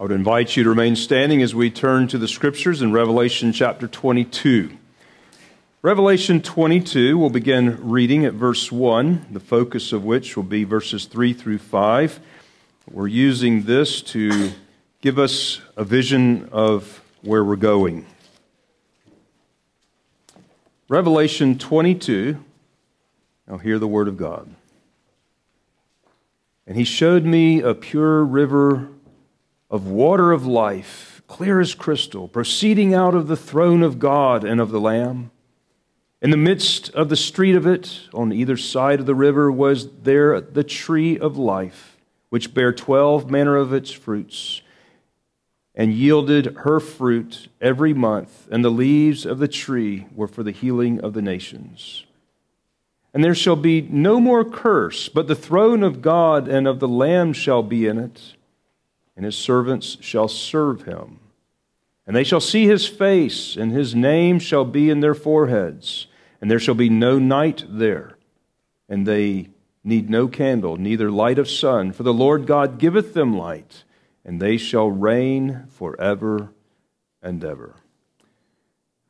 I would invite you to remain standing as we turn to the scriptures in Revelation chapter 22. Revelation 22, we'll begin reading at verse 1, the focus of which will be verses 3 through 5. We're using this to give us a vision of where we're going. Revelation 22, now hear the word of God. And he showed me a pure river of water of life, clear as crystal, proceeding out of the throne of God and of the Lamb. In the midst of the street of it, on either side of the river, was there the tree of life, which bare twelve manner of its fruits, and yielded her fruit every month, and the leaves of the tree were for the healing of the nations. And there shall be no more curse, but the throne of God and of the Lamb shall be in it and his servants shall serve him. And they shall see his face, and his name shall be in their foreheads. And there shall be no night there. And they need no candle, neither light of sun, for the Lord God giveth them light, and they shall reign forever and ever.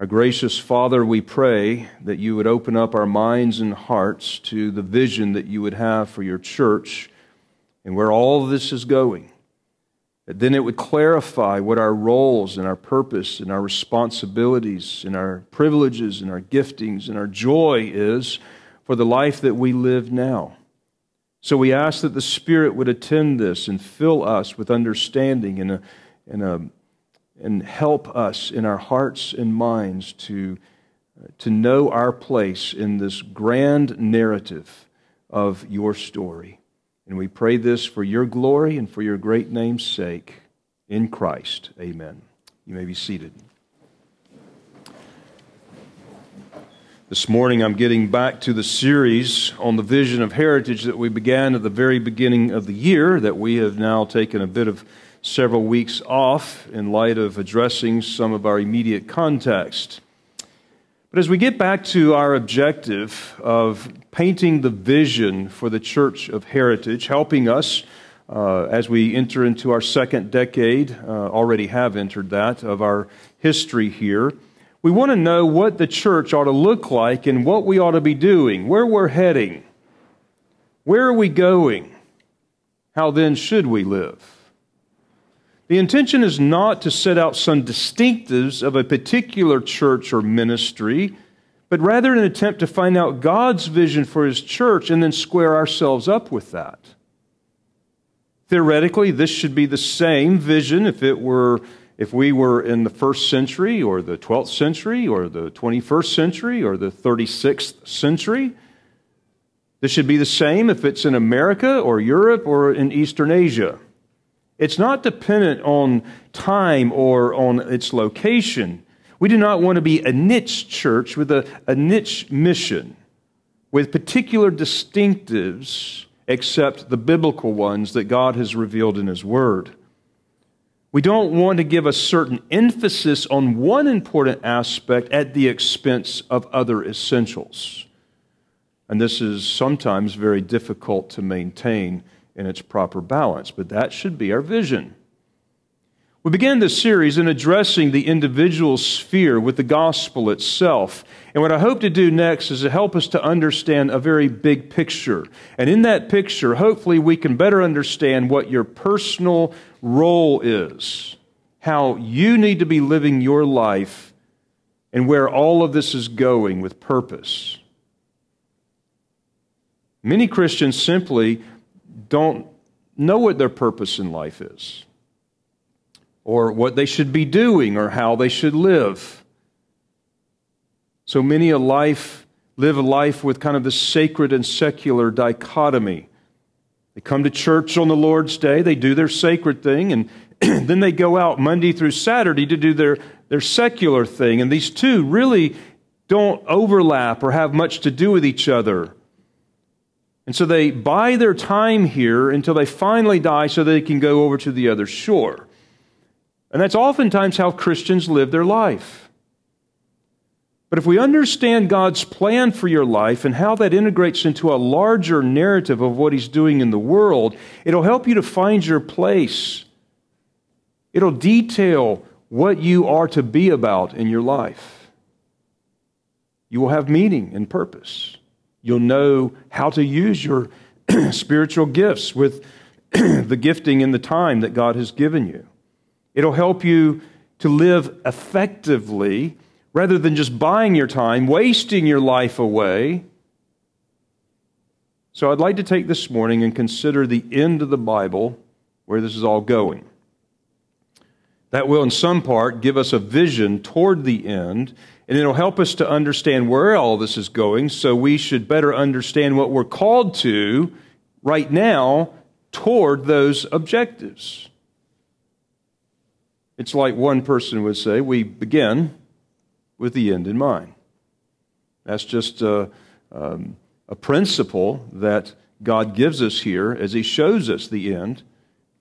Our gracious Father, we pray that you would open up our minds and hearts to the vision that you would have for your church and where all this is going. Then it would clarify what our roles and our purpose and our responsibilities and our privileges and our giftings and our joy is for the life that we live now. So we ask that the Spirit would attend this and fill us with understanding and, a, and, a, and help us in our hearts and minds to, to know our place in this grand narrative of your story. And we pray this for your glory and for your great name's sake. In Christ. Amen. You may be seated. This morning, I'm getting back to the series on the vision of heritage that we began at the very beginning of the year, that we have now taken a bit of several weeks off in light of addressing some of our immediate context. But as we get back to our objective of painting the vision for the Church of Heritage, helping us uh, as we enter into our second decade, uh, already have entered that, of our history here, we want to know what the church ought to look like and what we ought to be doing, where we're heading, where are we going, how then should we live. The intention is not to set out some distinctives of a particular church or ministry, but rather an attempt to find out God's vision for his church and then square ourselves up with that. Theoretically, this should be the same vision if it were if we were in the first century or the 12th century or the 21st century or the 36th century. This should be the same if it's in America or Europe or in Eastern Asia. It's not dependent on time or on its location. We do not want to be a niche church with a, a niche mission with particular distinctives except the biblical ones that God has revealed in His Word. We don't want to give a certain emphasis on one important aspect at the expense of other essentials. And this is sometimes very difficult to maintain in its proper balance, but that should be our vision. We began this series in addressing the individual sphere with the gospel itself. And what I hope to do next is to help us to understand a very big picture. And in that picture, hopefully, we can better understand what your personal role is, how you need to be living your life, and where all of this is going with purpose. Many Christians simply don't know what their purpose in life is, or what they should be doing, or how they should live. So many a life live a life with kind of this sacred and secular dichotomy. They come to church on the Lord's Day, they do their sacred thing, and then they go out Monday through Saturday to do their, their secular thing. And these two really don't overlap or have much to do with each other. And so they buy their time here until they finally die so they can go over to the other shore. And that's oftentimes how Christians live their life. But if we understand God's plan for your life and how that integrates into a larger narrative of what He's doing in the world, it'll help you to find your place It'll detail what you are to be about in your life. You will have meaning and purpose. You'll know how to use your spiritual gifts with the gifting and the time that God has given you. It'll help you to live effectively rather than just buying your time, wasting your life away. So I'd like to take this morning and consider the end of the Bible, where this is all going. That will, in some part, give us a vision toward the end, and it'll help us to understand where all this is going, so we should better understand what we're called to right now toward those objectives. It's like one person would say we begin with the end in mind. That's just a, um, a principle that God gives us here as He shows us the end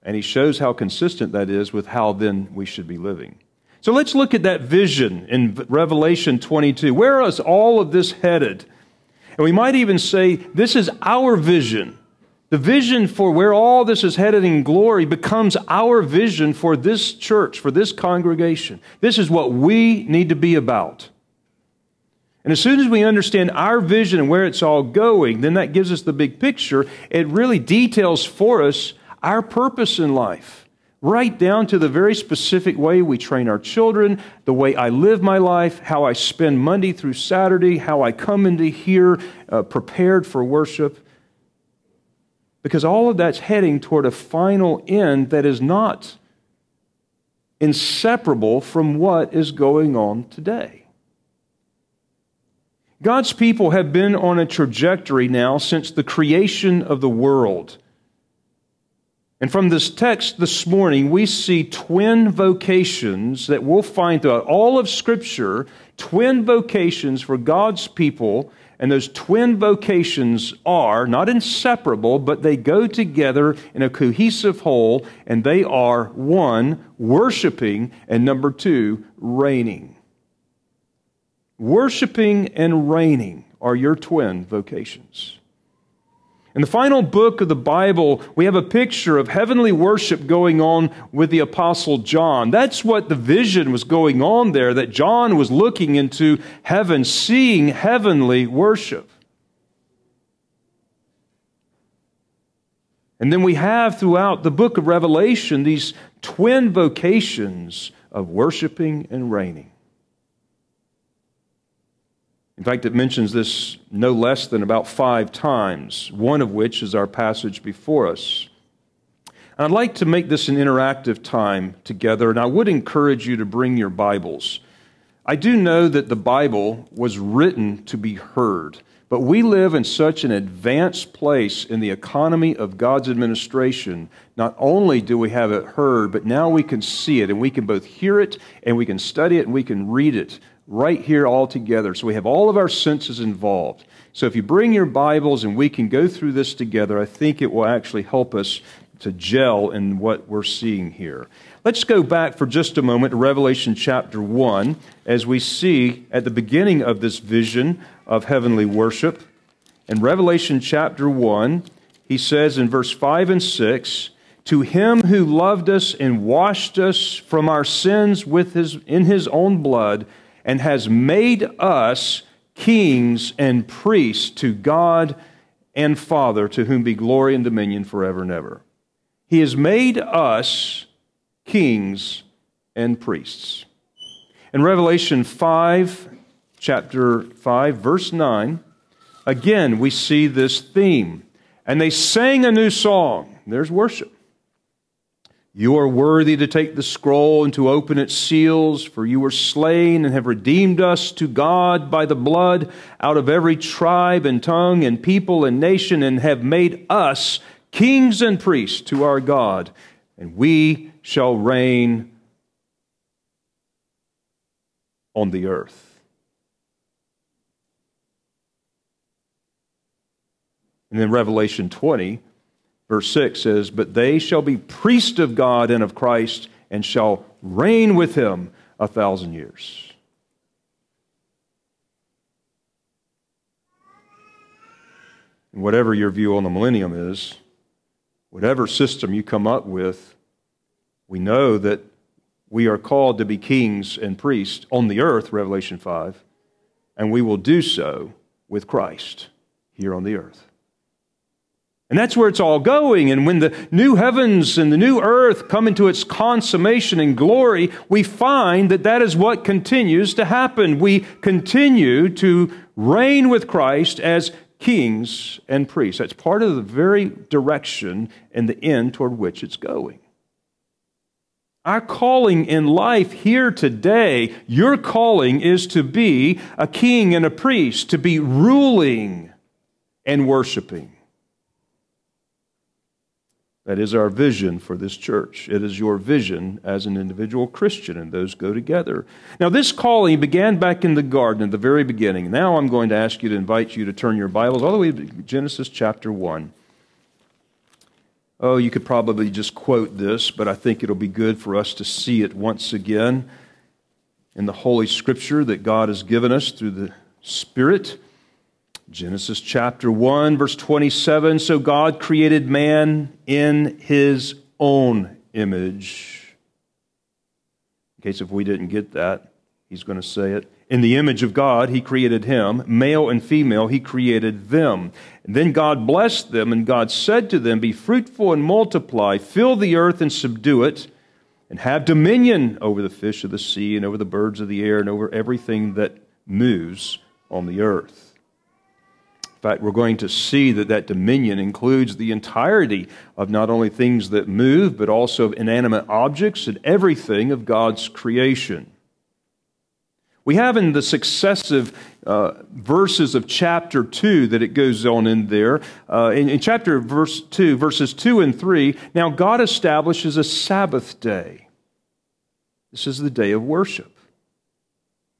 and he shows how consistent that is with how then we should be living. So let's look at that vision in Revelation 22. Where is all of this headed? And we might even say this is our vision. The vision for where all this is headed in glory becomes our vision for this church, for this congregation. This is what we need to be about. And as soon as we understand our vision and where it's all going, then that gives us the big picture. It really details for us our purpose in life, right down to the very specific way we train our children, the way I live my life, how I spend Monday through Saturday, how I come into here uh, prepared for worship. Because all of that's heading toward a final end that is not inseparable from what is going on today. God's people have been on a trajectory now since the creation of the world. And from this text this morning, we see twin vocations that we'll find throughout all of Scripture, twin vocations for God's people. And those twin vocations are not inseparable, but they go together in a cohesive whole, and they are one, worshiping, and number two, reigning. Worshiping and reigning are your twin vocations. In the final book of the Bible, we have a picture of heavenly worship going on with the Apostle John. That's what the vision was going on there, that John was looking into heaven, seeing heavenly worship. And then we have throughout the book of Revelation these twin vocations of worshiping and reigning. In fact, it mentions this no less than about five times, one of which is our passage before us. And I'd like to make this an interactive time together, and I would encourage you to bring your Bibles. I do know that the Bible was written to be heard, but we live in such an advanced place in the economy of God's administration. Not only do we have it heard, but now we can see it, and we can both hear it, and we can study it, and we can read it right here all together. So we have all of our senses involved. So if you bring your Bibles and we can go through this together, I think it will actually help us to gel in what we're seeing here. Let's go back for just a moment to Revelation chapter 1 as we see at the beginning of this vision of heavenly worship. In Revelation chapter 1, he says in verse 5 and 6, to him who loved us and washed us from our sins with his, in his own blood and has made us kings and priests to God and Father, to whom be glory and dominion forever and ever. He has made us kings and priests. In Revelation 5, chapter 5, verse 9, again we see this theme. And they sang a new song. There's worship. You are worthy to take the scroll and to open its seals, for you were slain and have redeemed us to God by the blood out of every tribe and tongue and people and nation, and have made us kings and priests to our God, and we shall reign on the earth. And then Revelation 20 Verse 6 says, But they shall be priests of God and of Christ, and shall reign with him a thousand years. And whatever your view on the millennium is, whatever system you come up with, we know that we are called to be kings and priests on the earth, Revelation 5, and we will do so with Christ here on the earth. And that's where it's all going. And when the new heavens and the new earth come into its consummation and glory, we find that that is what continues to happen. We continue to reign with Christ as kings and priests. That's part of the very direction and the end toward which it's going. Our calling in life here today, your calling is to be a king and a priest, to be ruling and worshiping. That is our vision for this church. It is your vision as an individual Christian, and those go together. Now, this calling began back in the garden at the very beginning. Now, I'm going to ask you to invite you to turn your Bibles all the way to Genesis chapter 1. Oh, you could probably just quote this, but I think it'll be good for us to see it once again in the Holy Scripture that God has given us through the Spirit. Genesis chapter 1, verse 27 So God created man in his own image. In case if we didn't get that, he's going to say it. In the image of God, he created him. Male and female, he created them. And then God blessed them, and God said to them, Be fruitful and multiply, fill the earth and subdue it, and have dominion over the fish of the sea, and over the birds of the air, and over everything that moves on the earth. In fact, we're going to see that that dominion includes the entirety of not only things that move, but also inanimate objects and everything of God's creation. We have in the successive uh, verses of chapter 2 that it goes on in there. Uh, in, in chapter verse 2, verses 2 and 3, now God establishes a Sabbath day. This is the day of worship.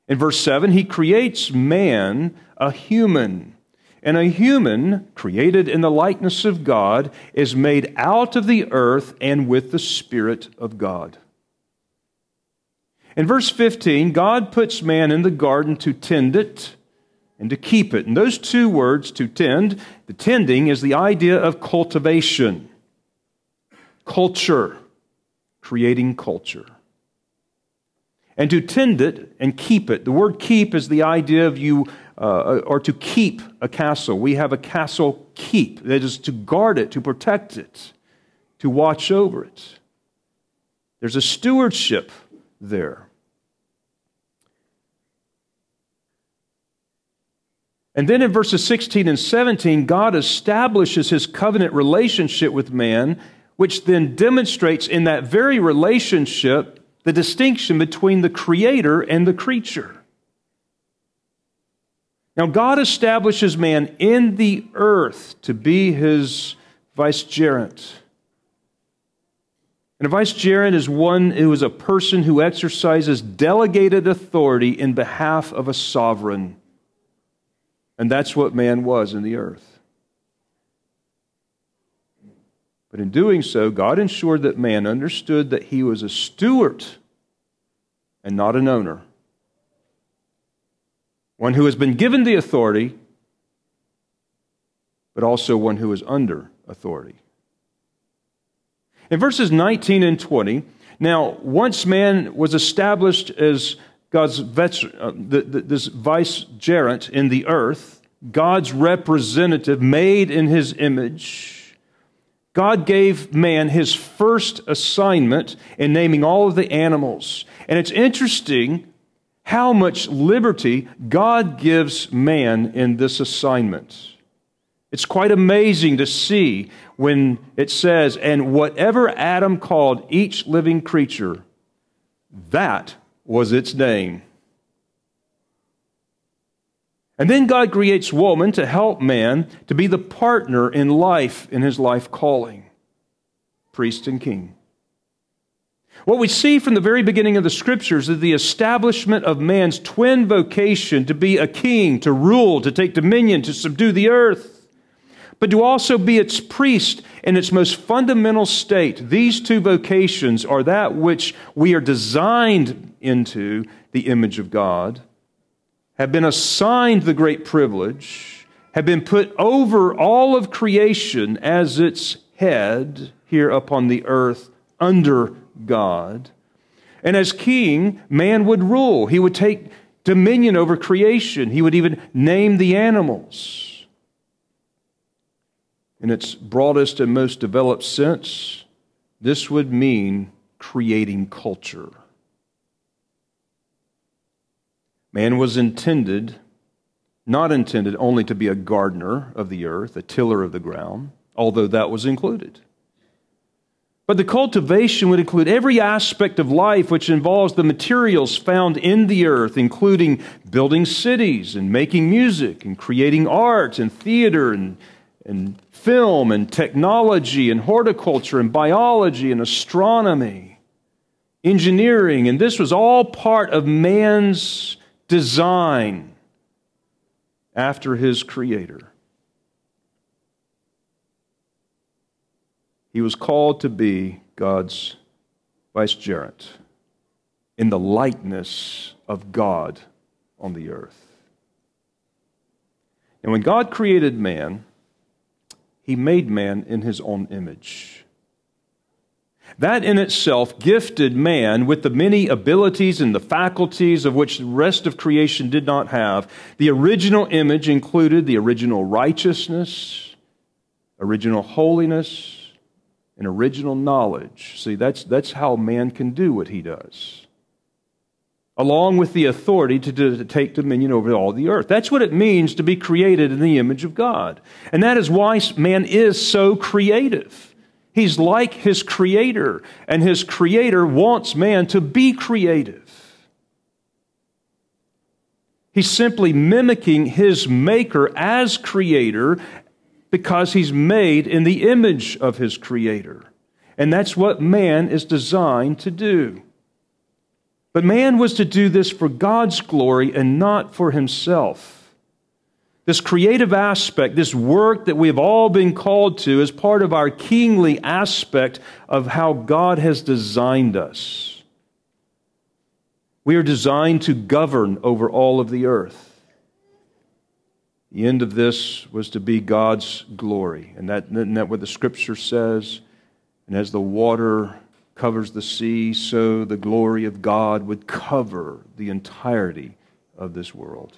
In verse 7, he creates man a human. And a human, created in the likeness of God, is made out of the earth and with the Spirit of God. In verse 15, God puts man in the garden to tend it and to keep it. And those two words, to tend, the tending is the idea of cultivation, culture, creating culture. And to tend it and keep it. The word keep is the idea of you uh, or to keep a castle. We have a castle keep, that is to guard it, to protect it, to watch over it. There's a stewardship there. And then in verses 16 and 17, God establishes his covenant relationship with man, which then demonstrates in that very relationship the distinction between the creator and the creature. Now, God establishes man in the earth to be his vicegerent. And a vicegerent is one who is a person who exercises delegated authority in behalf of a sovereign. And that's what man was in the earth. But in doing so, God ensured that man understood that he was a steward and not an owner one who has been given the authority, but also one who is under authority. In verses 19 and 20, now, once man was established as God's uh, this vicegerent in the earth, God's representative made in his image, God gave man his first assignment in naming all of the animals. And it's interesting how much liberty God gives man in this assignment. It's quite amazing to see when it says, and whatever Adam called each living creature, that was its name. And then God creates woman to help man to be the partner in life, in his life calling, priest and king. What we see from the very beginning of the scriptures is the establishment of man's twin vocation to be a king, to rule, to take dominion, to subdue the earth, but to also be its priest in its most fundamental state. These two vocations are that which we are designed into the image of God, have been assigned the great privilege, have been put over all of creation as its head here upon the earth under God. And as king, man would rule. He would take dominion over creation. He would even name the animals. In its broadest and most developed sense, this would mean creating culture. Man was intended, not intended only to be a gardener of the earth, a tiller of the ground, although that was included. But the cultivation would include every aspect of life which involves the materials found in the earth, including building cities and making music and creating art and theater and, and film and technology and horticulture and biology and astronomy, engineering. And this was all part of man's design after his creator. He was called to be God's vicegerent in the likeness of God on the earth. And when God created man, he made man in his own image. That in itself gifted man with the many abilities and the faculties of which the rest of creation did not have. The original image included the original righteousness, original holiness, and original knowledge. See, that's, that's how man can do what he does. Along with the authority to, to, take dominion over all the earth. That's what it means to be created in the image of God. And that is why man is so creative. He's like his creator, and his creator wants man to be creative. He's simply mimicking his maker as creator because he's made in the image of his creator. And that's what man is designed to do. But man was to do this for God's glory and not for himself. This creative aspect, this work that we have all been called to, is part of our kingly aspect of how God has designed us. We are designed to govern over all of the earth. The end of this was to be God's glory. And that, isn't that what the scripture says? And as the water covers the sea, so the glory of God would cover the entirety of this world.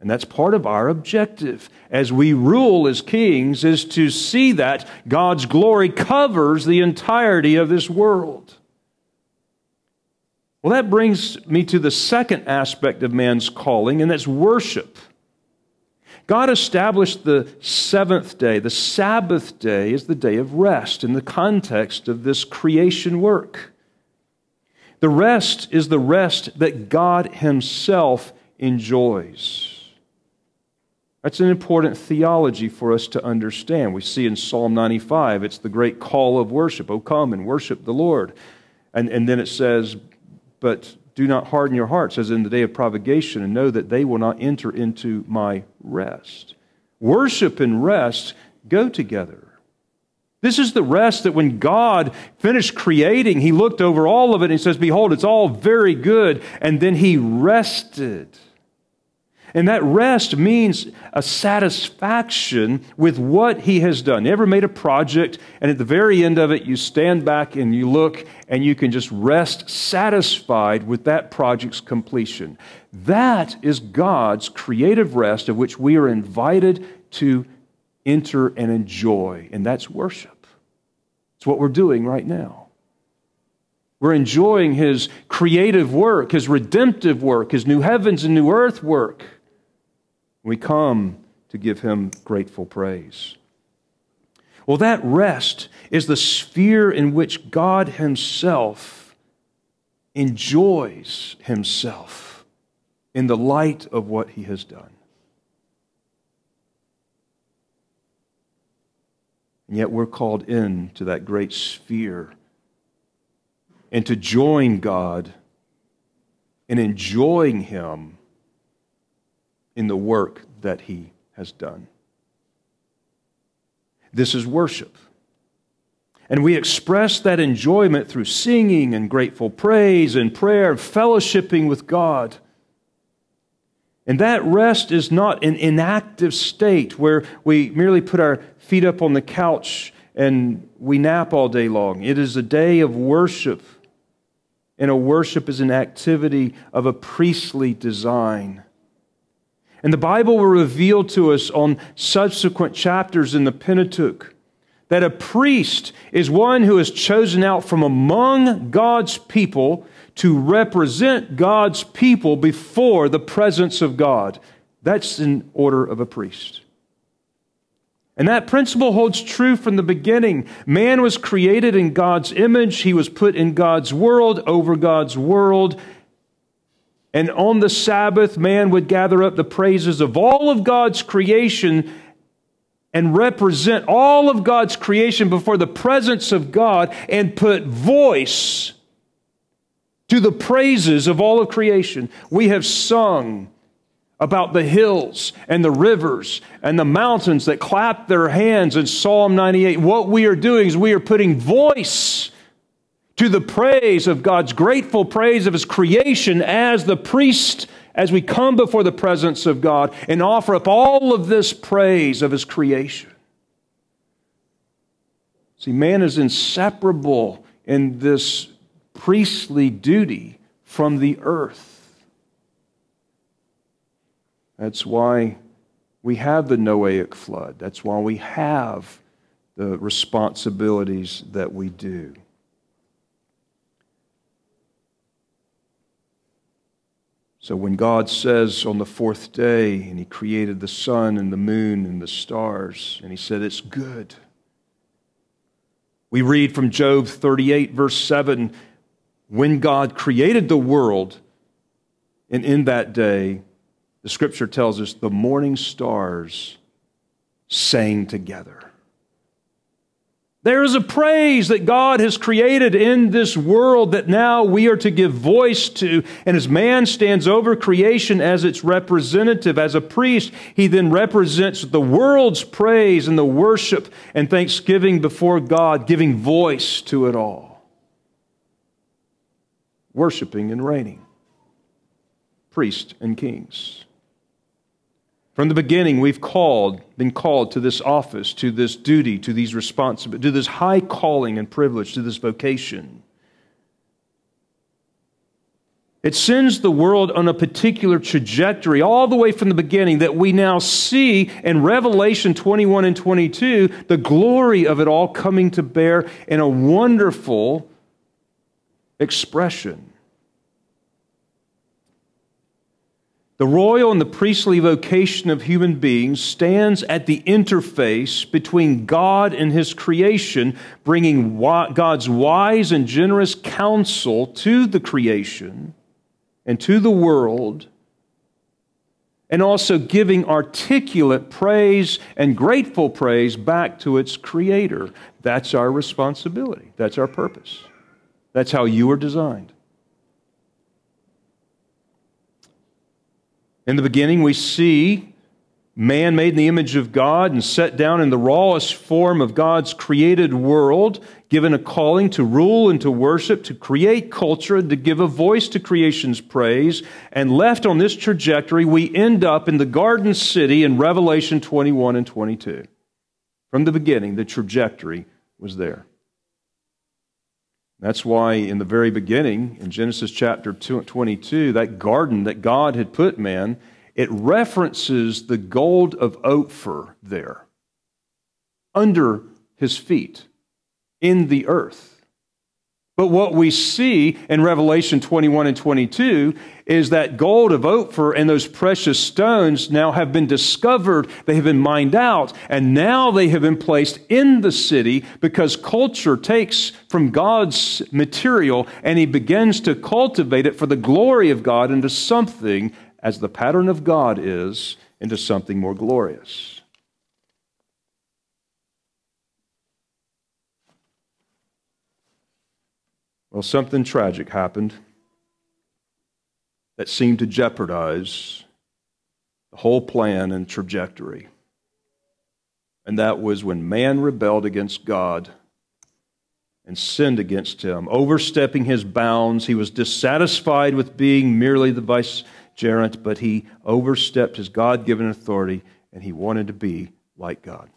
And that's part of our objective as we rule as kings is to see that God's glory covers the entirety of this world. Well, that brings me to the second aspect of man's calling, and that's worship. God established the seventh day, the Sabbath day, is the day of rest in the context of this creation work. The rest is the rest that God Himself enjoys. That's an important theology for us to understand. We see in Psalm 95, it's the great call of worship. Oh, come and worship the Lord. And, and then it says, But do not harden your hearts as in the day of provocation, and know that they will not enter into my rest. Worship and rest go together. This is the rest that when God finished creating, He looked over all of it and He says, Behold, it's all very good. And then He rested. And that rest means a satisfaction with what he has done. You ever made a project and at the very end of it you stand back and you look and you can just rest satisfied with that project's completion? That is God's creative rest of which we are invited to enter and enjoy, and that's worship. It's what we're doing right now. We're enjoying his creative work, his redemptive work, his new heavens and new earth work. We come to give him grateful praise. Well, that rest is the sphere in which God himself enjoys himself in the light of what he has done. And yet we're called in to that great sphere and to join God in enjoying him in the work that he has done. This is worship. And we express that enjoyment through singing and grateful praise and prayer, fellowshipping with God. And that rest is not an inactive state where we merely put our feet up on the couch and we nap all day long. It is a day of worship and a worship is an activity of a priestly design. And the Bible will reveal to us on subsequent chapters in the Pentateuch that a priest is one who is chosen out from among God's people to represent God's people before the presence of God. That's in order of a priest. And that principle holds true from the beginning. Man was created in God's image, he was put in God's world, over God's world. And on the Sabbath, man would gather up the praises of all of God's creation and represent all of God's creation before the presence of God and put voice to the praises of all of creation. We have sung about the hills and the rivers and the mountains that clap their hands in Psalm 98. What we are doing is we are putting voice to the praise of God's grateful praise of His creation as the priest, as we come before the presence of God and offer up all of this praise of His creation. See, man is inseparable in this priestly duty from the earth. That's why we have the Noahic flood. That's why we have the responsibilities that we do. So when God says on the fourth day, and He created the sun and the moon and the stars, and He said, It's good. We read from Job 38, verse 7 when God created the world, and in that day, the scripture tells us the morning stars sang together. There is a praise that God has created in this world that now we are to give voice to. And as man stands over creation as its representative, as a priest, he then represents the world's praise and the worship and thanksgiving before God, giving voice to it all. Worshiping and reigning, priests and kings. From the beginning, we've called, been called to this office, to this duty, to these responsibilities, to this high calling and privilege, to this vocation. It sends the world on a particular trajectory all the way from the beginning that we now see in Revelation 21 and 22 the glory of it all coming to bear in a wonderful expression. The royal and the priestly vocation of human beings stands at the interface between God and his creation, bringing God's wise and generous counsel to the creation and to the world, and also giving articulate praise and grateful praise back to its creator. That's our responsibility, that's our purpose. That's how you are designed. In the beginning, we see man made in the image of God and set down in the rawest form of God's created world, given a calling to rule and to worship, to create culture, and to give a voice to creation's praise. And left on this trajectory, we end up in the garden city in Revelation 21 and 22. From the beginning, the trajectory was there. That's why, in the very beginning, in Genesis chapter 22, that garden that God had put man, it references the gold of Ophir there under his feet in the earth. But what we see in Revelation 21 and 22 is that gold of Ophir and those precious stones now have been discovered, they have been mined out, and now they have been placed in the city because culture takes from God's material and he begins to cultivate it for the glory of God into something, as the pattern of God is, into something more glorious. Well, something tragic happened that seemed to jeopardize the whole plan and trajectory. And that was when man rebelled against God and sinned against him, overstepping his bounds. He was dissatisfied with being merely the vicegerent, but he overstepped his God given authority and he wanted to be like God.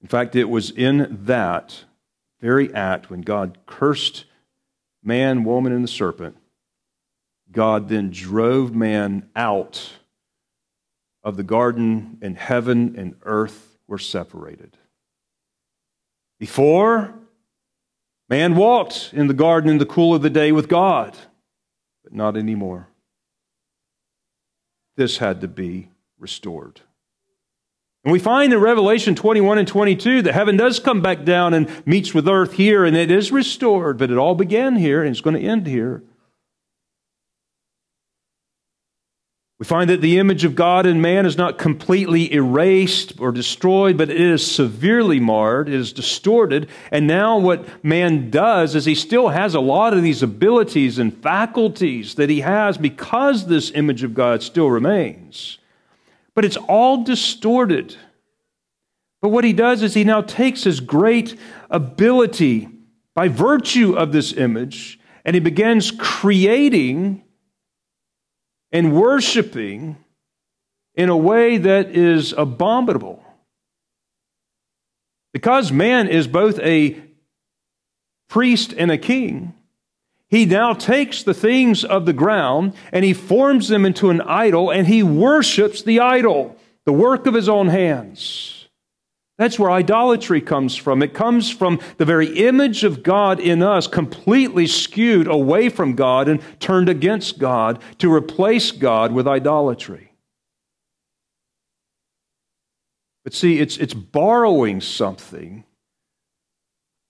In fact, it was in that very act when God cursed man, woman, and the serpent, God then drove man out of the garden, and heaven and earth were separated. Before, man walked in the garden in the cool of the day with God, but not anymore. This had to be restored. And we find in Revelation 21 and 22 that heaven does come back down and meets with earth here, and it is restored, but it all began here and it's going to end here. We find that the image of God in man is not completely erased or destroyed, but it is severely marred, it is distorted. And now, what man does is he still has a lot of these abilities and faculties that he has because this image of God still remains. But it's all distorted. But what he does is he now takes his great ability by virtue of this image and he begins creating and worshiping in a way that is abominable. Because man is both a priest and a king, he now takes the things of the ground and he forms them into an idol and he worships the idol, the work of his own hands. That's where idolatry comes from. It comes from the very image of God in us, completely skewed away from God and turned against God to replace God with idolatry. But see, it's, it's borrowing something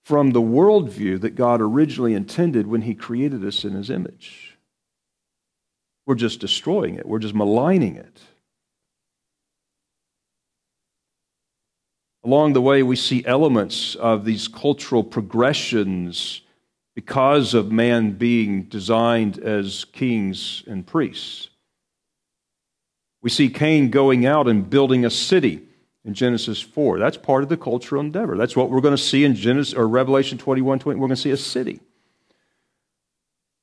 from the worldview that God originally intended when He created us in His image. We're just destroying it, we're just maligning it. Along the way, we see elements of these cultural progressions because of man being designed as kings and priests. We see Cain going out and building a city in Genesis 4. That's part of the cultural endeavor. That's what we're going to see in Genesis or Revelation 21, 20. We're going to see a city.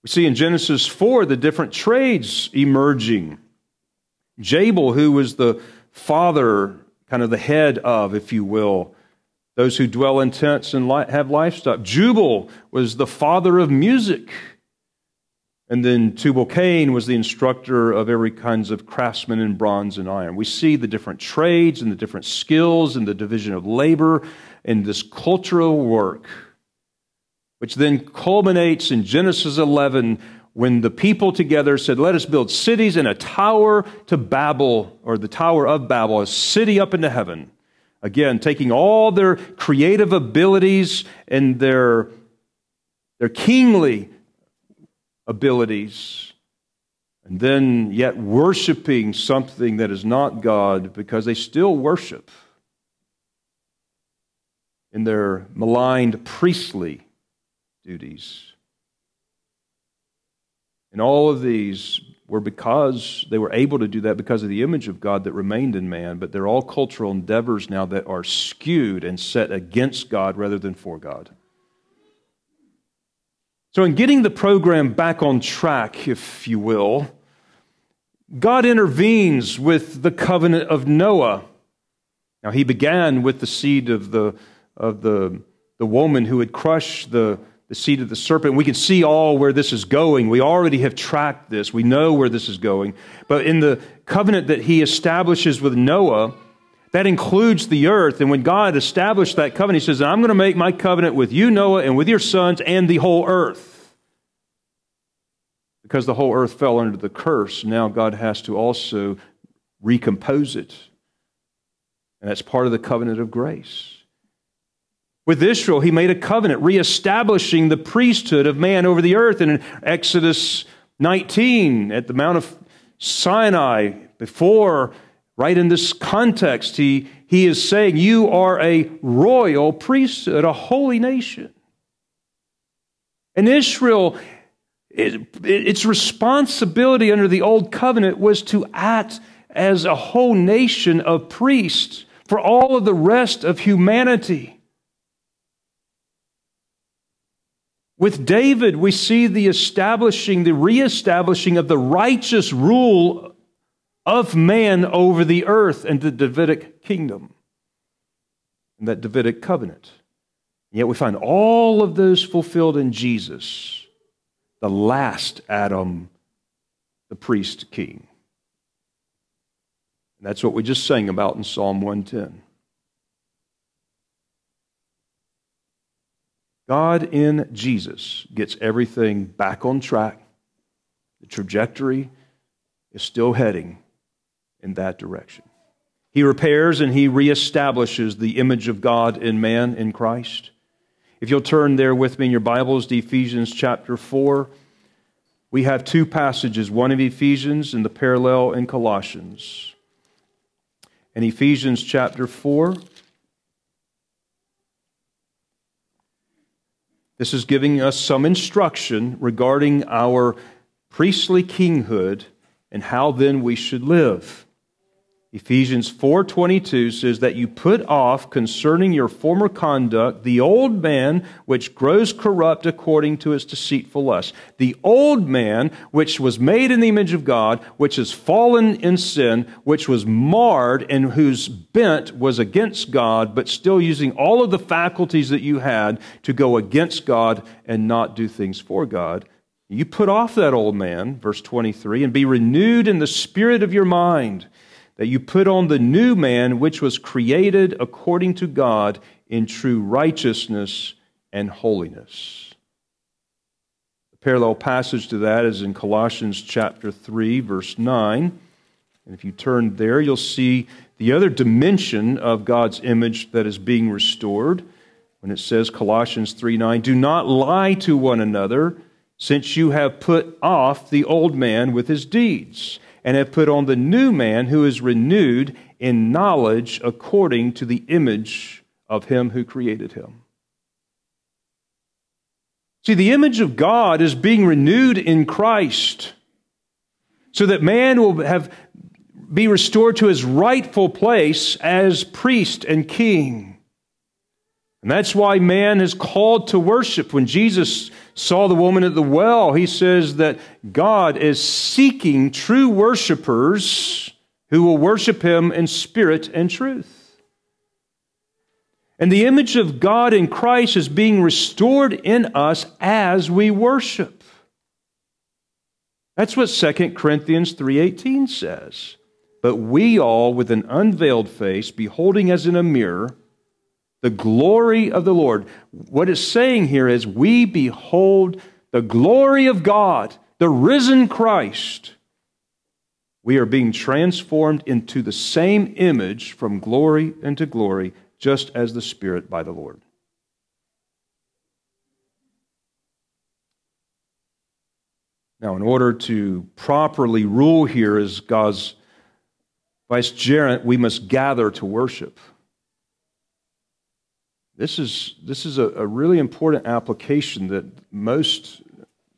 We see in Genesis 4 the different trades emerging. Jabal, who was the father kind of the head of, if you will, those who dwell in tents and have livestock. Jubal was the father of music. And then Tubal Cain was the instructor of every kinds of craftsmen in bronze and iron. We see the different trades and the different skills and the division of labor in this cultural work, which then culminates in Genesis 11 when the people together said, Let us build cities and a tower to Babel, or the Tower of Babel, a city up into heaven. Again, taking all their creative abilities and their, their kingly abilities, and then yet worshiping something that is not God because they still worship in their maligned priestly duties. And all of these were because they were able to do that because of the image of God that remained in man, but they're all cultural endeavors now that are skewed and set against God rather than for God. So, in getting the program back on track, if you will, God intervenes with the covenant of Noah. Now, he began with the seed of the, of the, the woman who had crushed the, the seed of the serpent. We can see all where this is going. We already have tracked this. We know where this is going. But in the covenant that he establishes with Noah, that includes the earth. And when God established that covenant, he says, I'm going to make my covenant with you, Noah, and with your sons and the whole earth. Because the whole earth fell under the curse, now God has to also recompose it. And that's part of the covenant of grace. With Israel, he made a covenant, reestablishing the priesthood of man over the earth. And in Exodus 19, at the Mount of Sinai, before, right in this context, he, he is saying, You are a royal priesthood, a holy nation. And Israel, it, its responsibility under the old covenant was to act as a whole nation of priests for all of the rest of humanity. With David, we see the establishing, the reestablishing of the righteous rule of man over the earth and the Davidic kingdom and that Davidic covenant. And Yet we find all of those fulfilled in Jesus, the last Adam, the priest king. And that's what we just sang about in Psalm 110. God in Jesus gets everything back on track. The trajectory is still heading in that direction. He repairs and he reestablishes the image of God in man in Christ. If you'll turn there with me in your Bibles to Ephesians chapter 4, we have two passages, one in Ephesians and the parallel in Colossians. In Ephesians chapter 4, this is giving us some instruction regarding our priestly kinghood and how then we should live. Ephesians 4:22 says that you put off concerning your former conduct the old man which grows corrupt according to its deceitful lust. The old man which was made in the image of God, which has fallen in sin, which was marred and whose bent was against God, but still using all of the faculties that you had to go against God and not do things for God. You put off that old man, verse 23, and be renewed in the spirit of your mind that you put on the new man, which was created according to God in true righteousness and holiness. The parallel passage to that is in Colossians chapter 3, verse 9. And if you turn there, you'll see the other dimension of God's image that is being restored. When it says, Colossians 3 9, do not lie to one another, since you have put off the old man with his deeds and have put on the new man who is renewed in knowledge according to the image of him who created him. See, the image of God is being renewed in Christ so that man will have, be restored to his rightful place as priest and king. And that's why man is called to worship. When Jesus saw the woman at the well, he says that God is seeking true worshipers who will worship him in spirit and truth. And the image of God in Christ is being restored in us as we worship. That's what 2 Corinthians 3:18 says. But we all with an unveiled face beholding as in a mirror the glory of the Lord. What it's saying here is we behold the glory of God, the risen Christ. We are being transformed into the same image from glory into glory, just as the Spirit by the Lord. Now, in order to properly rule here as God's vicegerent, we must gather to worship. This is, this is a, a really important application that most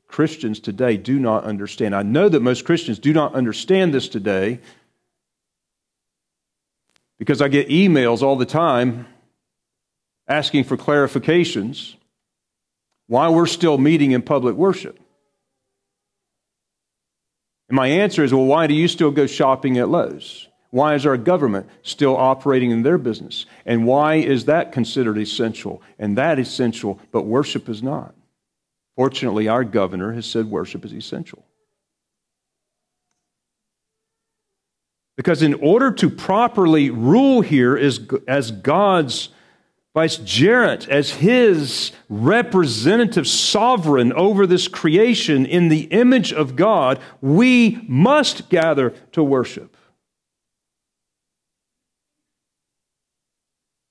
Christians today do not understand. I know that most Christians do not understand this today because I get emails all the time asking for clarifications why we're still meeting in public worship. And my answer is well, why do you still go shopping at Lowe's? Why is our government still operating in their business? And why is that considered essential? And that essential, but worship is not. Fortunately, our governor has said worship is essential. Because in order to properly rule here as, as God's vicegerent, as his representative sovereign over this creation in the image of God, we must gather to worship.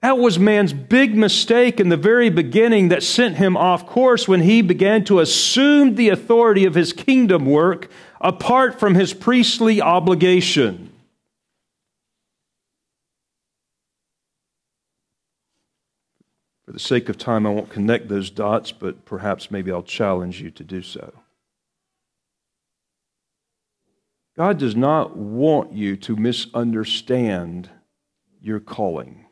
That was man's big mistake in the very beginning that sent him off course when he began to assume the authority of his kingdom work apart from his priestly obligation. For the sake of time, I won't connect those dots, but perhaps maybe I'll challenge you to do so. God does not want you to misunderstand your calling.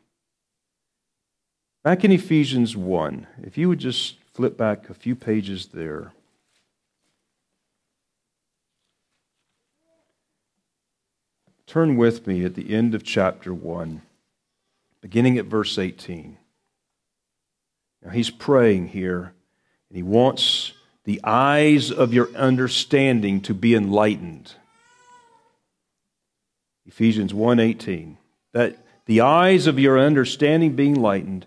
Back in Ephesians 1, if you would just flip back a few pages there. Turn with me at the end of chapter 1, beginning at verse 18. Now, he's praying here, and he wants the eyes of your understanding to be enlightened. Ephesians 1:18 that the eyes of your understanding being enlightened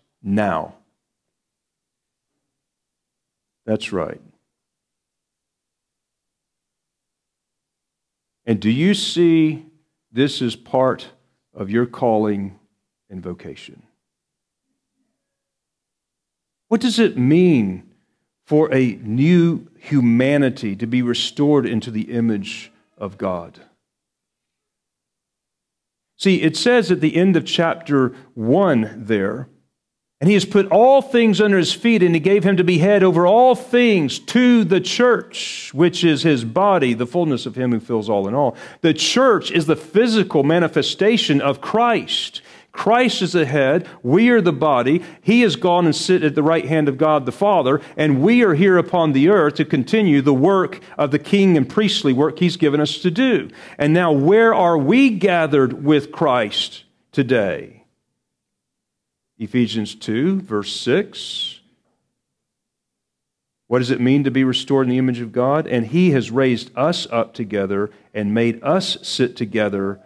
now? That's right. And do you see this as part of your calling and vocation? What does it mean for a new humanity to be restored into the image of God? See, it says at the end of chapter 1 there and he has put all things under his feet, and he gave him to be head over all things to the church, which is his body, the fullness of him who fills all in all. The church is the physical manifestation of Christ. Christ is the head, we are the body. He has gone and sit at the right hand of God the Father, and we are here upon the earth to continue the work of the king and priestly work he's given us to do. And now, where are we gathered with Christ today? Ephesians 2, verse 6. What does it mean to be restored in the image of God? And He has raised us up together and made us sit together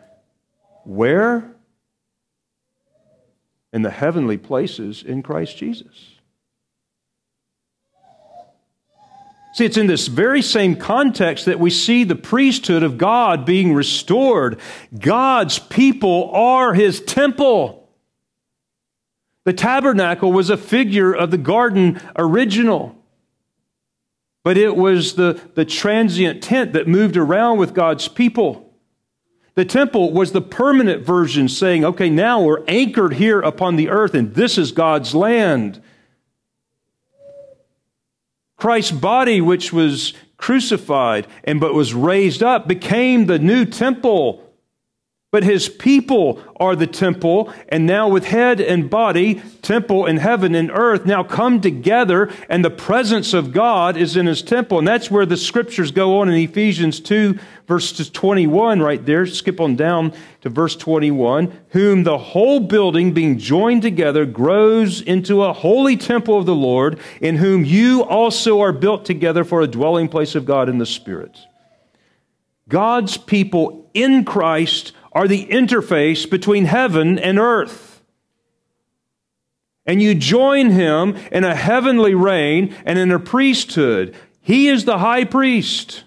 where? In the heavenly places in Christ Jesus. See, it's in this very same context that we see the priesthood of God being restored. God's people are His temple. The tabernacle was a figure of the garden original, but it was the, the transient tent that moved around with God's people. The temple was the permanent version saying, okay, now we're anchored here upon the earth and this is God's land. Christ's body, which was crucified and but was raised up, became the new temple but his people are the temple, and now with head and body, temple and heaven and earth now come together, and the presence of God is in his temple. And that's where the scriptures go on in Ephesians 2, verse 21, right there. Skip on down to verse 21. Whom the whole building being joined together grows into a holy temple of the Lord, in whom you also are built together for a dwelling place of God in the Spirit. God's people in Christ are the interface between heaven and earth. And you join him in a heavenly reign and in a priesthood. He is the high priest.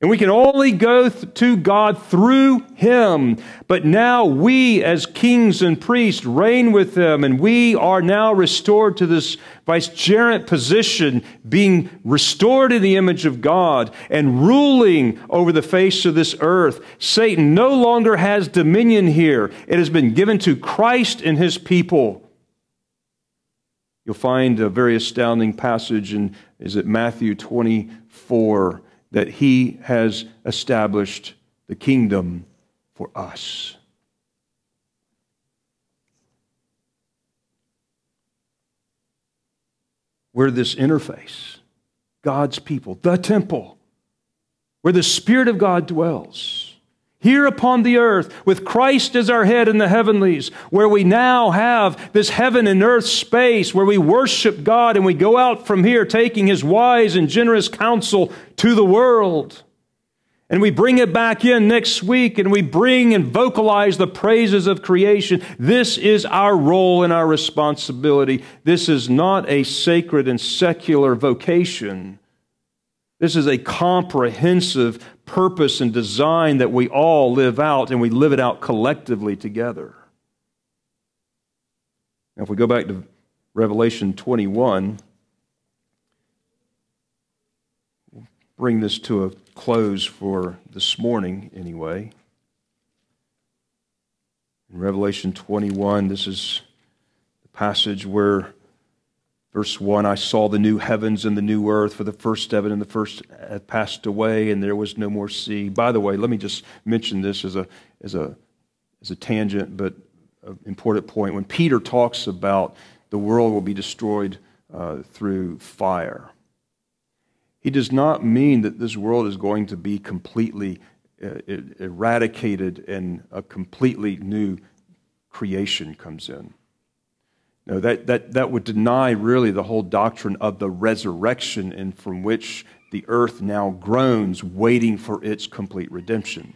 And we can only go th- to God through Him. But now we, as kings and priests, reign with Him, and we are now restored to this vicegerent position, being restored in the image of God and ruling over the face of this earth. Satan no longer has dominion here, it has been given to Christ and His people. You'll find a very astounding passage in is it Matthew 24 that he has established the kingdom for us. We're this interface, God's people, the temple, where the Spirit of God dwells here upon the earth, with Christ as our head in the heavenlies, where we now have this heaven and earth space where we worship God and we go out from here taking His wise and generous counsel to the world. And we bring it back in next week and we bring and vocalize the praises of creation. This is our role and our responsibility. This is not a sacred and secular vocation. This is a comprehensive purpose and design that we all live out, and we live it out collectively together. Now, if we go back to Revelation 21, we'll bring this to a close for this morning, anyway. In Revelation 21, this is the passage where Verse 1 I saw the new heavens and the new earth, for the first heaven and the first had passed away, and there was no more sea. By the way, let me just mention this as a, as a, as a tangent, but an important point. When Peter talks about the world will be destroyed uh, through fire, he does not mean that this world is going to be completely uh, eradicated and a completely new creation comes in. No, that, that, that would deny really the whole doctrine of the resurrection and from which the earth now groans, waiting for its complete redemption.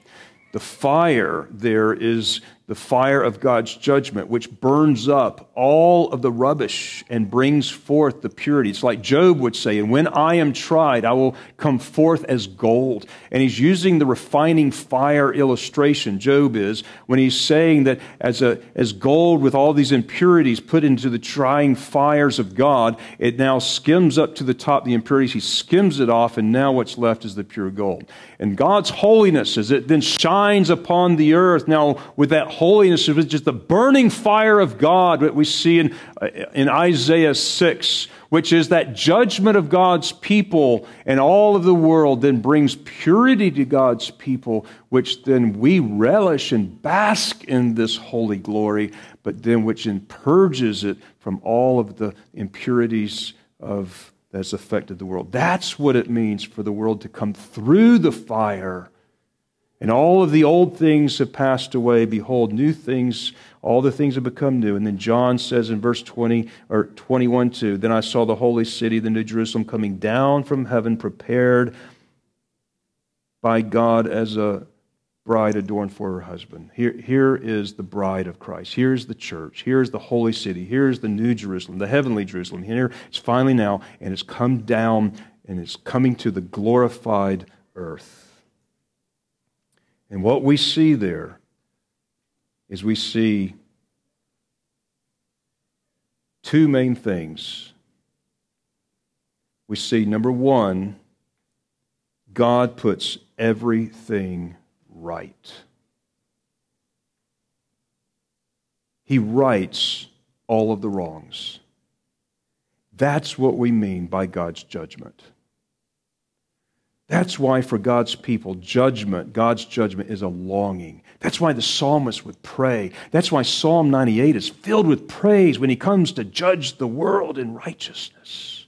The fire there is the fire of God's judgment, which burns up all of the rubbish and brings forth the purity. It's like Job would say, and when I am tried, I will come forth as gold. And he's using the refining fire illustration, Job is, when he's saying that as, a, as gold with all these impurities put into the trying fires of God, it now skims up to the top, the impurities. He skims it off, and now what's left is the pure gold. And God's holiness, as it then shines upon the earth, now with that holiness, was just the burning fire of God that we see in, uh, in Isaiah 6, which is that judgment of God's people and all of the world then brings purity to God's people, which then we relish and bask in this holy glory, but then which then purges it from all of the impurities of that's affected the world. That's what it means for the world to come through the fire and all of the old things have passed away. Behold, new things, all the things have become new. And then John says in verse 20 or 21 2, Then I saw the holy city, the New Jerusalem, coming down from heaven, prepared by God as a bride adorned for her husband. Here, here is the bride of Christ. Here's the church. Here's the holy city. Here's the New Jerusalem, the heavenly Jerusalem. Here it's finally now, and it's come down and it's coming to the glorified earth. And what we see there is we see two main things. We see, number one, God puts everything right. He rights all of the wrongs. That's what we mean by God's judgment. That's why, for God's people, judgment, God's judgment is a longing. That's why the psalmist would pray. That's why Psalm 98 is filled with praise when he comes to judge the world in righteousness.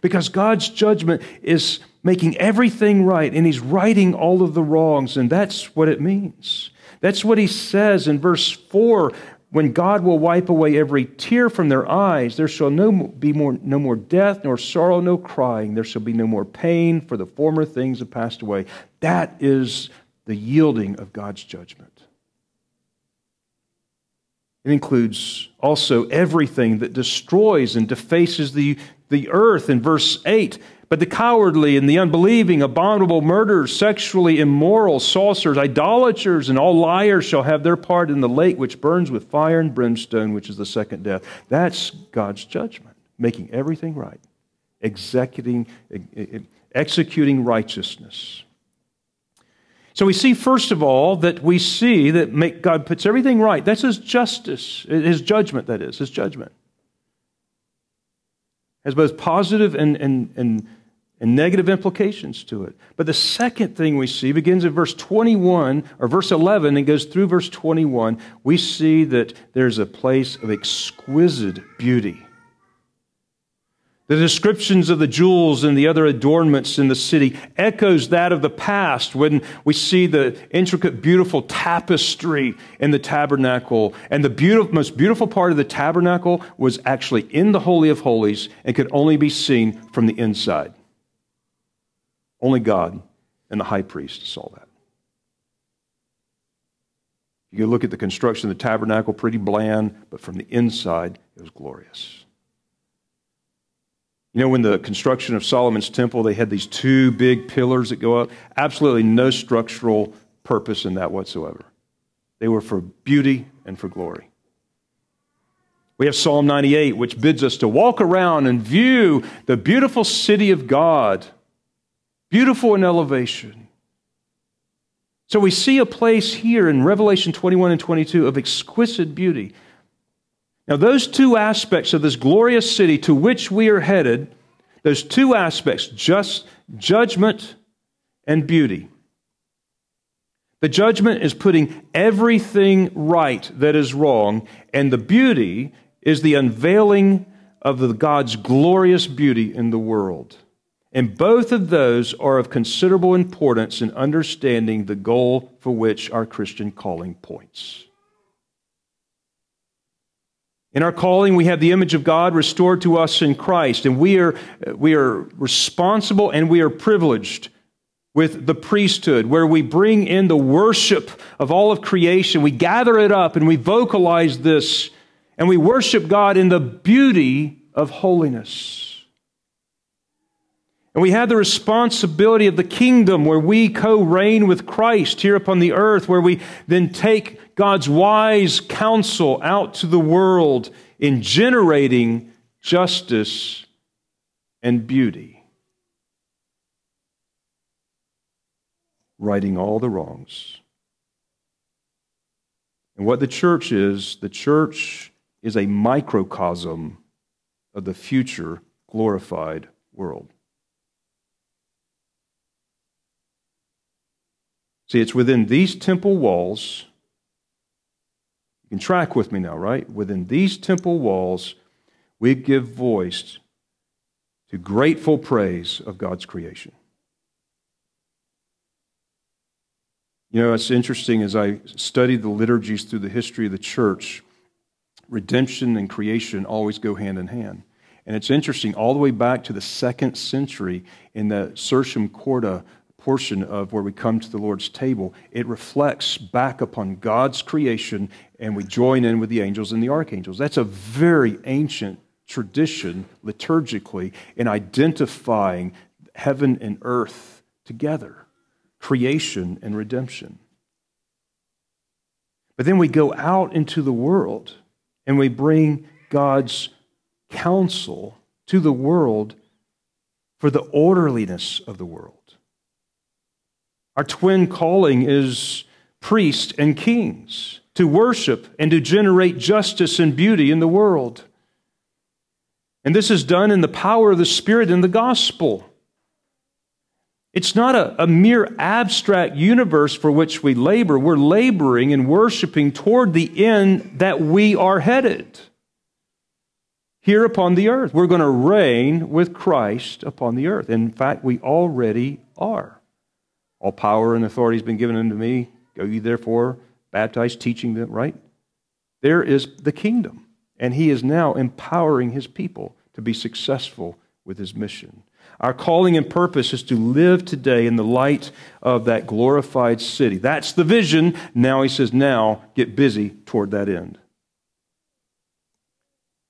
Because God's judgment is making everything right, and he's righting all of the wrongs, and that's what it means. That's what he says in verse 4 when God will wipe away every tear from their eyes, there shall no, be more, no more death, nor sorrow, no crying. There shall be no more pain, for the former things have passed away. That is the yielding of God's judgment. It includes also everything that destroys and defaces the, the earth in verse 8. But the cowardly and the unbelieving, abominable murderers, sexually immoral, sorcerers, idolaters, and all liars shall have their part in the lake which burns with fire and brimstone, which is the second death. That's God's judgment, making everything right, executing, executing righteousness. So we see, first of all, that we see that God puts everything right. That's his justice, his judgment, that is, his judgment. Has both positive and, and, and and negative implications to it. But the second thing we see begins in verse 21 or verse 11 and goes through verse 21. We see that there's a place of exquisite beauty. The descriptions of the jewels and the other adornments in the city echoes that of the past when we see the intricate, beautiful tapestry in the tabernacle. And the beautiful, most beautiful part of the tabernacle was actually in the Holy of Holies and could only be seen from the inside. Only God and the high priest saw that. You look at the construction of the tabernacle, pretty bland, but from the inside, it was glorious. You know, when the construction of Solomon's temple, they had these two big pillars that go up. Absolutely no structural purpose in that whatsoever. They were for beauty and for glory. We have Psalm 98, which bids us to walk around and view the beautiful city of God beautiful in elevation. So we see a place here in Revelation 21 and 22 of exquisite beauty. Now, those two aspects of this glorious city to which we are headed, those two aspects, just judgment and beauty. The judgment is putting everything right that is wrong, and the beauty is the unveiling of the God's glorious beauty in the world. And both of those are of considerable importance in understanding the goal for which our Christian calling points. In our calling, we have the image of God restored to us in Christ, and we are, we are responsible and we are privileged with the priesthood, where we bring in the worship of all of creation. We gather it up and we vocalize this, and we worship God in the beauty of holiness. And we have the responsibility of the kingdom where we co reign with Christ here upon the earth, where we then take God's wise counsel out to the world in generating justice and beauty, righting all the wrongs. And what the church is, the church is a microcosm of the future glorified world. See, it's within these temple walls. You can track with me now, right? Within these temple walls, we give voice to grateful praise of God's creation. You know, it's interesting as I studied the liturgies through the history of the church, redemption and creation always go hand in hand. And it's interesting, all the way back to the second century in the Sursum Corda portion of where we come to the Lord's table, it reflects back upon God's creation and we join in with the angels and the archangels. That's a very ancient tradition liturgically in identifying heaven and earth together, creation and redemption. But then we go out into the world and we bring God's counsel to the world for the orderliness of the world. Our twin calling is priests and kings to worship and to generate justice and beauty in the world. And this is done in the power of the Spirit in the gospel. It's not a, a, mere abstract universe for which we labor. We're laboring and worshiping toward the end that we are headed. Here upon the earth, we're going to reign with Christ upon the earth. In fact, we already are. All power and authority has been given unto me. Go ye therefore, baptize, teaching them, right? There is the kingdom. And he is now empowering his people to be successful with his mission. Our calling and purpose is to live today in the light of that glorified city. That's the vision. Now he says, now get busy toward that end.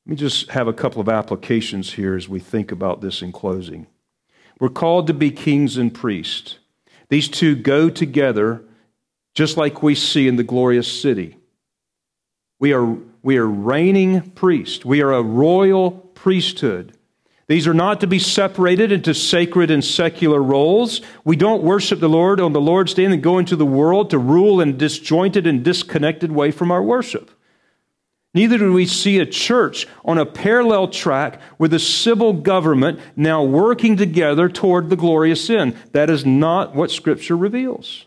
Let me just have a couple of applications here as we think about this in closing. We're called to be kings and priests. These two go together just like we see in the glorious city. We are, we are reigning priests, we are a royal priesthood. These are not to be separated into sacred and secular roles. We don't worship the Lord on the Lord's day and go into the world to rule in a disjointed and disconnected way from our worship. Neither do we see a church on a parallel track with a civil government now working together toward the glorious end. That is not what Scripture reveals.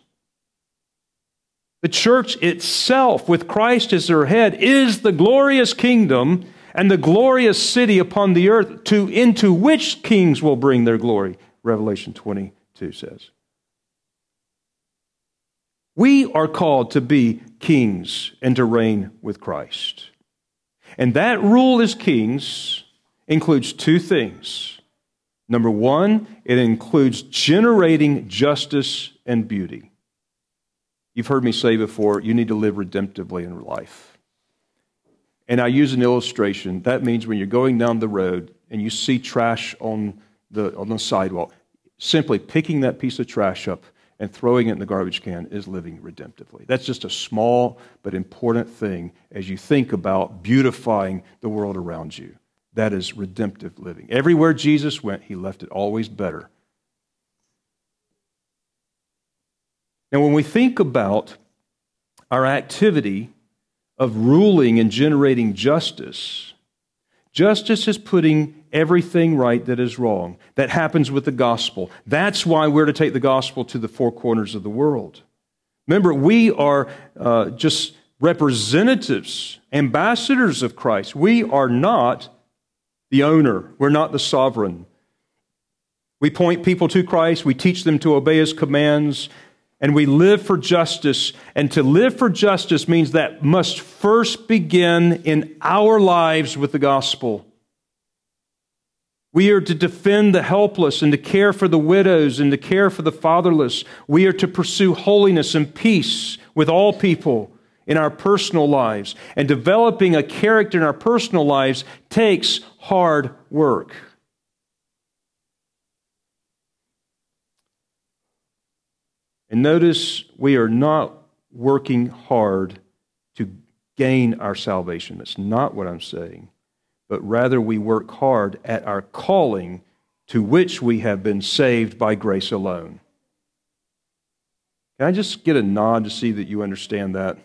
The church itself, with Christ as their head, is the glorious kingdom and the glorious city upon the earth to, into which kings will bring their glory, Revelation 22 says. We are called to be kings and to reign with Christ. And that rule as kings includes two things. Number one, it includes generating justice and beauty. You've heard me say before, you need to live redemptively in life. And I use an illustration. That means when you're going down the road and you see trash on the, on the sidewalk, simply picking that piece of trash up and throwing it in the garbage can is living redemptively. That's just a small but important thing as you think about beautifying the world around you. That is redemptive living. Everywhere Jesus went, he left it always better. Now, when we think about our activity of ruling and generating justice. Justice is putting everything right that is wrong. That happens with the gospel. That's why we're to take the gospel to the four corners of the world. Remember, we are uh, just representatives, ambassadors of Christ. We are not the owner, we're not the sovereign. We point people to Christ, we teach them to obey his commands, and we live for justice. And to live for justice means that must first begin in our lives with the gospel. We are to defend the helpless and to care for the widows and to care for the fatherless. We are to pursue holiness and peace with all people in our personal lives. And developing a character in our personal lives takes hard work. And notice we are not working hard to gain our salvation. That's not what I'm saying. But rather, we work hard at our calling to which we have been saved by grace alone. Can I just get a nod to see that you understand that?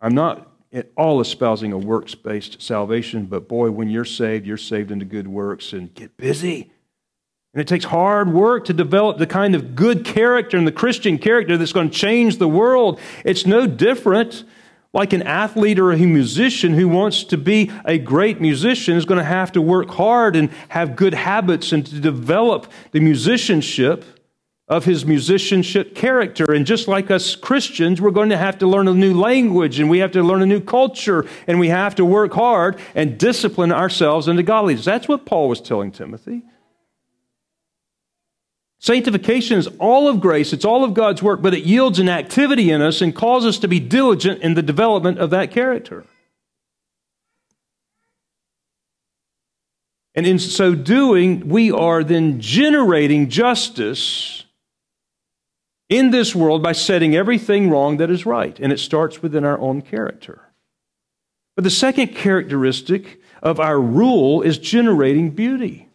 I'm not at all espousing a works based salvation, but boy, when you're saved, you're saved into good works and get busy. And it takes hard work to develop the kind of good character and the Christian character that's going to change the world. It's no different. Like an athlete or a musician who wants to be a great musician is going to have to work hard and have good habits and to develop the musicianship of his musicianship character. And just like us Christians, we're going to have to learn a new language and we have to learn a new culture and we have to work hard and discipline ourselves into godliness. That's what Paul was telling Timothy. Sanctification is all of grace, it's all of God's work, but it yields an activity in us and calls us to be diligent in the development of that character. And in so doing, we are then generating justice in this world by setting everything wrong that is right. And it starts within our own character. But the second characteristic of our rule is generating beauty.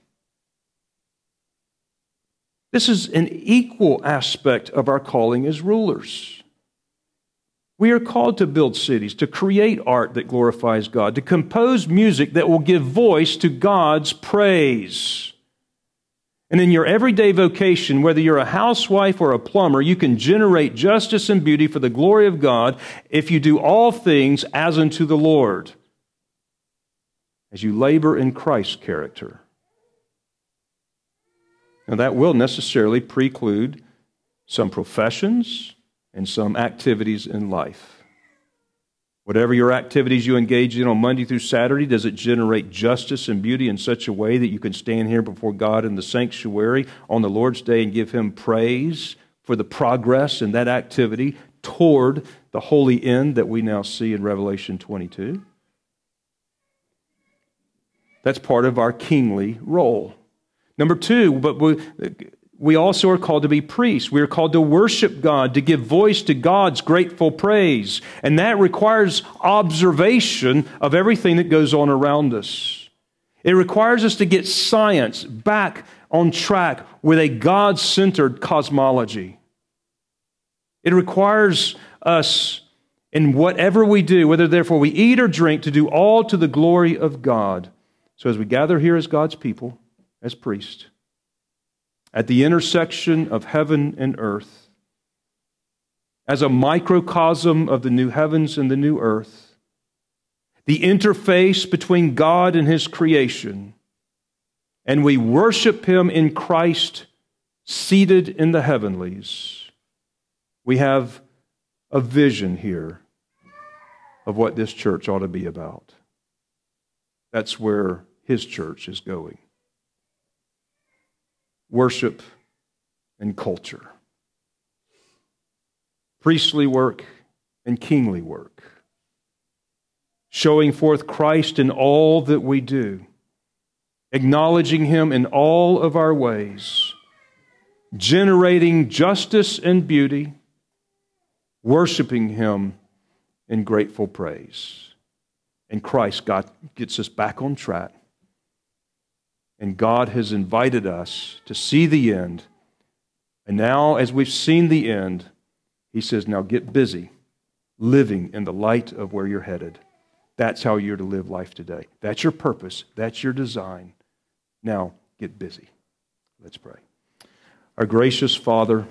This is an equal aspect of our calling as rulers. We are called to build cities, to create art that glorifies God, to compose music that will give voice to God's praise. And in your everyday vocation, whether you're a housewife or a plumber, you can generate justice and beauty for the glory of God if you do all things as unto the Lord, as you labor in Christ's character. Now, that will necessarily preclude some professions and some activities in life. Whatever your activities you engage in on Monday through Saturday, does it generate justice and beauty in such a way that you can stand here before God in the sanctuary on the Lord's day and give Him praise for the progress in that activity toward the holy end that we now see in Revelation 22? That's part of our kingly role. Number two, but we, we also are called to be priests. We are called to worship God, to give voice to God's grateful praise. And that requires observation of everything that goes on around us. It requires us to get science back on track with a God centered cosmology. It requires us in whatever we do, whether therefore we eat or drink, to do all to the glory of God. So as we gather here as God's people, as priest at the intersection of heaven and earth, as a microcosm of the new heavens and the new earth, the interface between God and His creation, and we worship Him in Christ seated in the heavenlies. We have a vision here of what this church ought to be about. That's where His church is going worship, and culture. Priestly work and kingly work. Showing forth Christ in all that we do, acknowledging Him in all of our ways, generating justice and beauty, worshiping Him in grateful praise. And Christ God gets us back on track and God has invited us to see the end. And now, as we've seen the end, He says, now get busy living in the light of where you're headed. That's how you're to live life today. That's your purpose. That's your design. Now, get busy. Let's pray. Our gracious Father,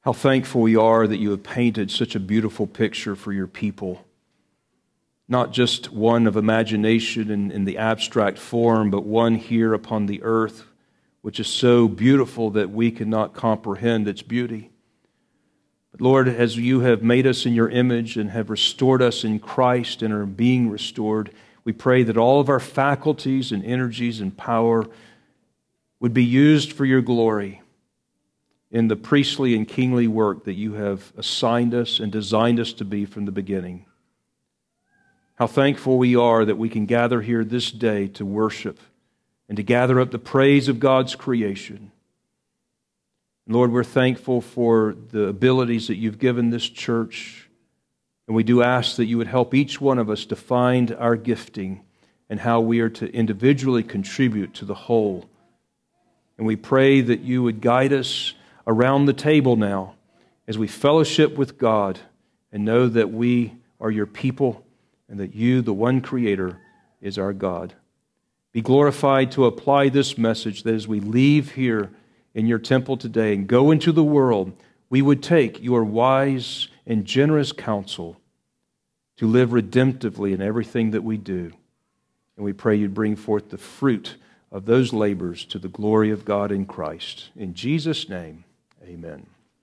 how thankful we are that you have painted such a beautiful picture for your people. Not just one of imagination in, in the abstract form, but one here upon the earth, which is so beautiful that we cannot comprehend its beauty. But Lord, as you have made us in your image and have restored us in Christ and are being restored, we pray that all of our faculties and energies and power would be used for your glory in the priestly and kingly work that you have assigned us and designed us to be from the beginning. How thankful we are that we can gather here this day to worship and to gather up the praise of God's creation. Lord, we're thankful for the abilities that you've given this church. And we do ask that you would help each one of us to find our gifting and how we are to individually contribute to the whole. And we pray that you would guide us around the table now as we fellowship with God and know that we are your people and that you, the one creator, is our God. Be glorified to apply this message that as we leave here, in your temple today and go into the world, we would take your wise and generous counsel to live redemptively in everything that we do. And we pray you'd bring forth the fruit of those labors to the glory of God in Christ. In Jesus' name, amen.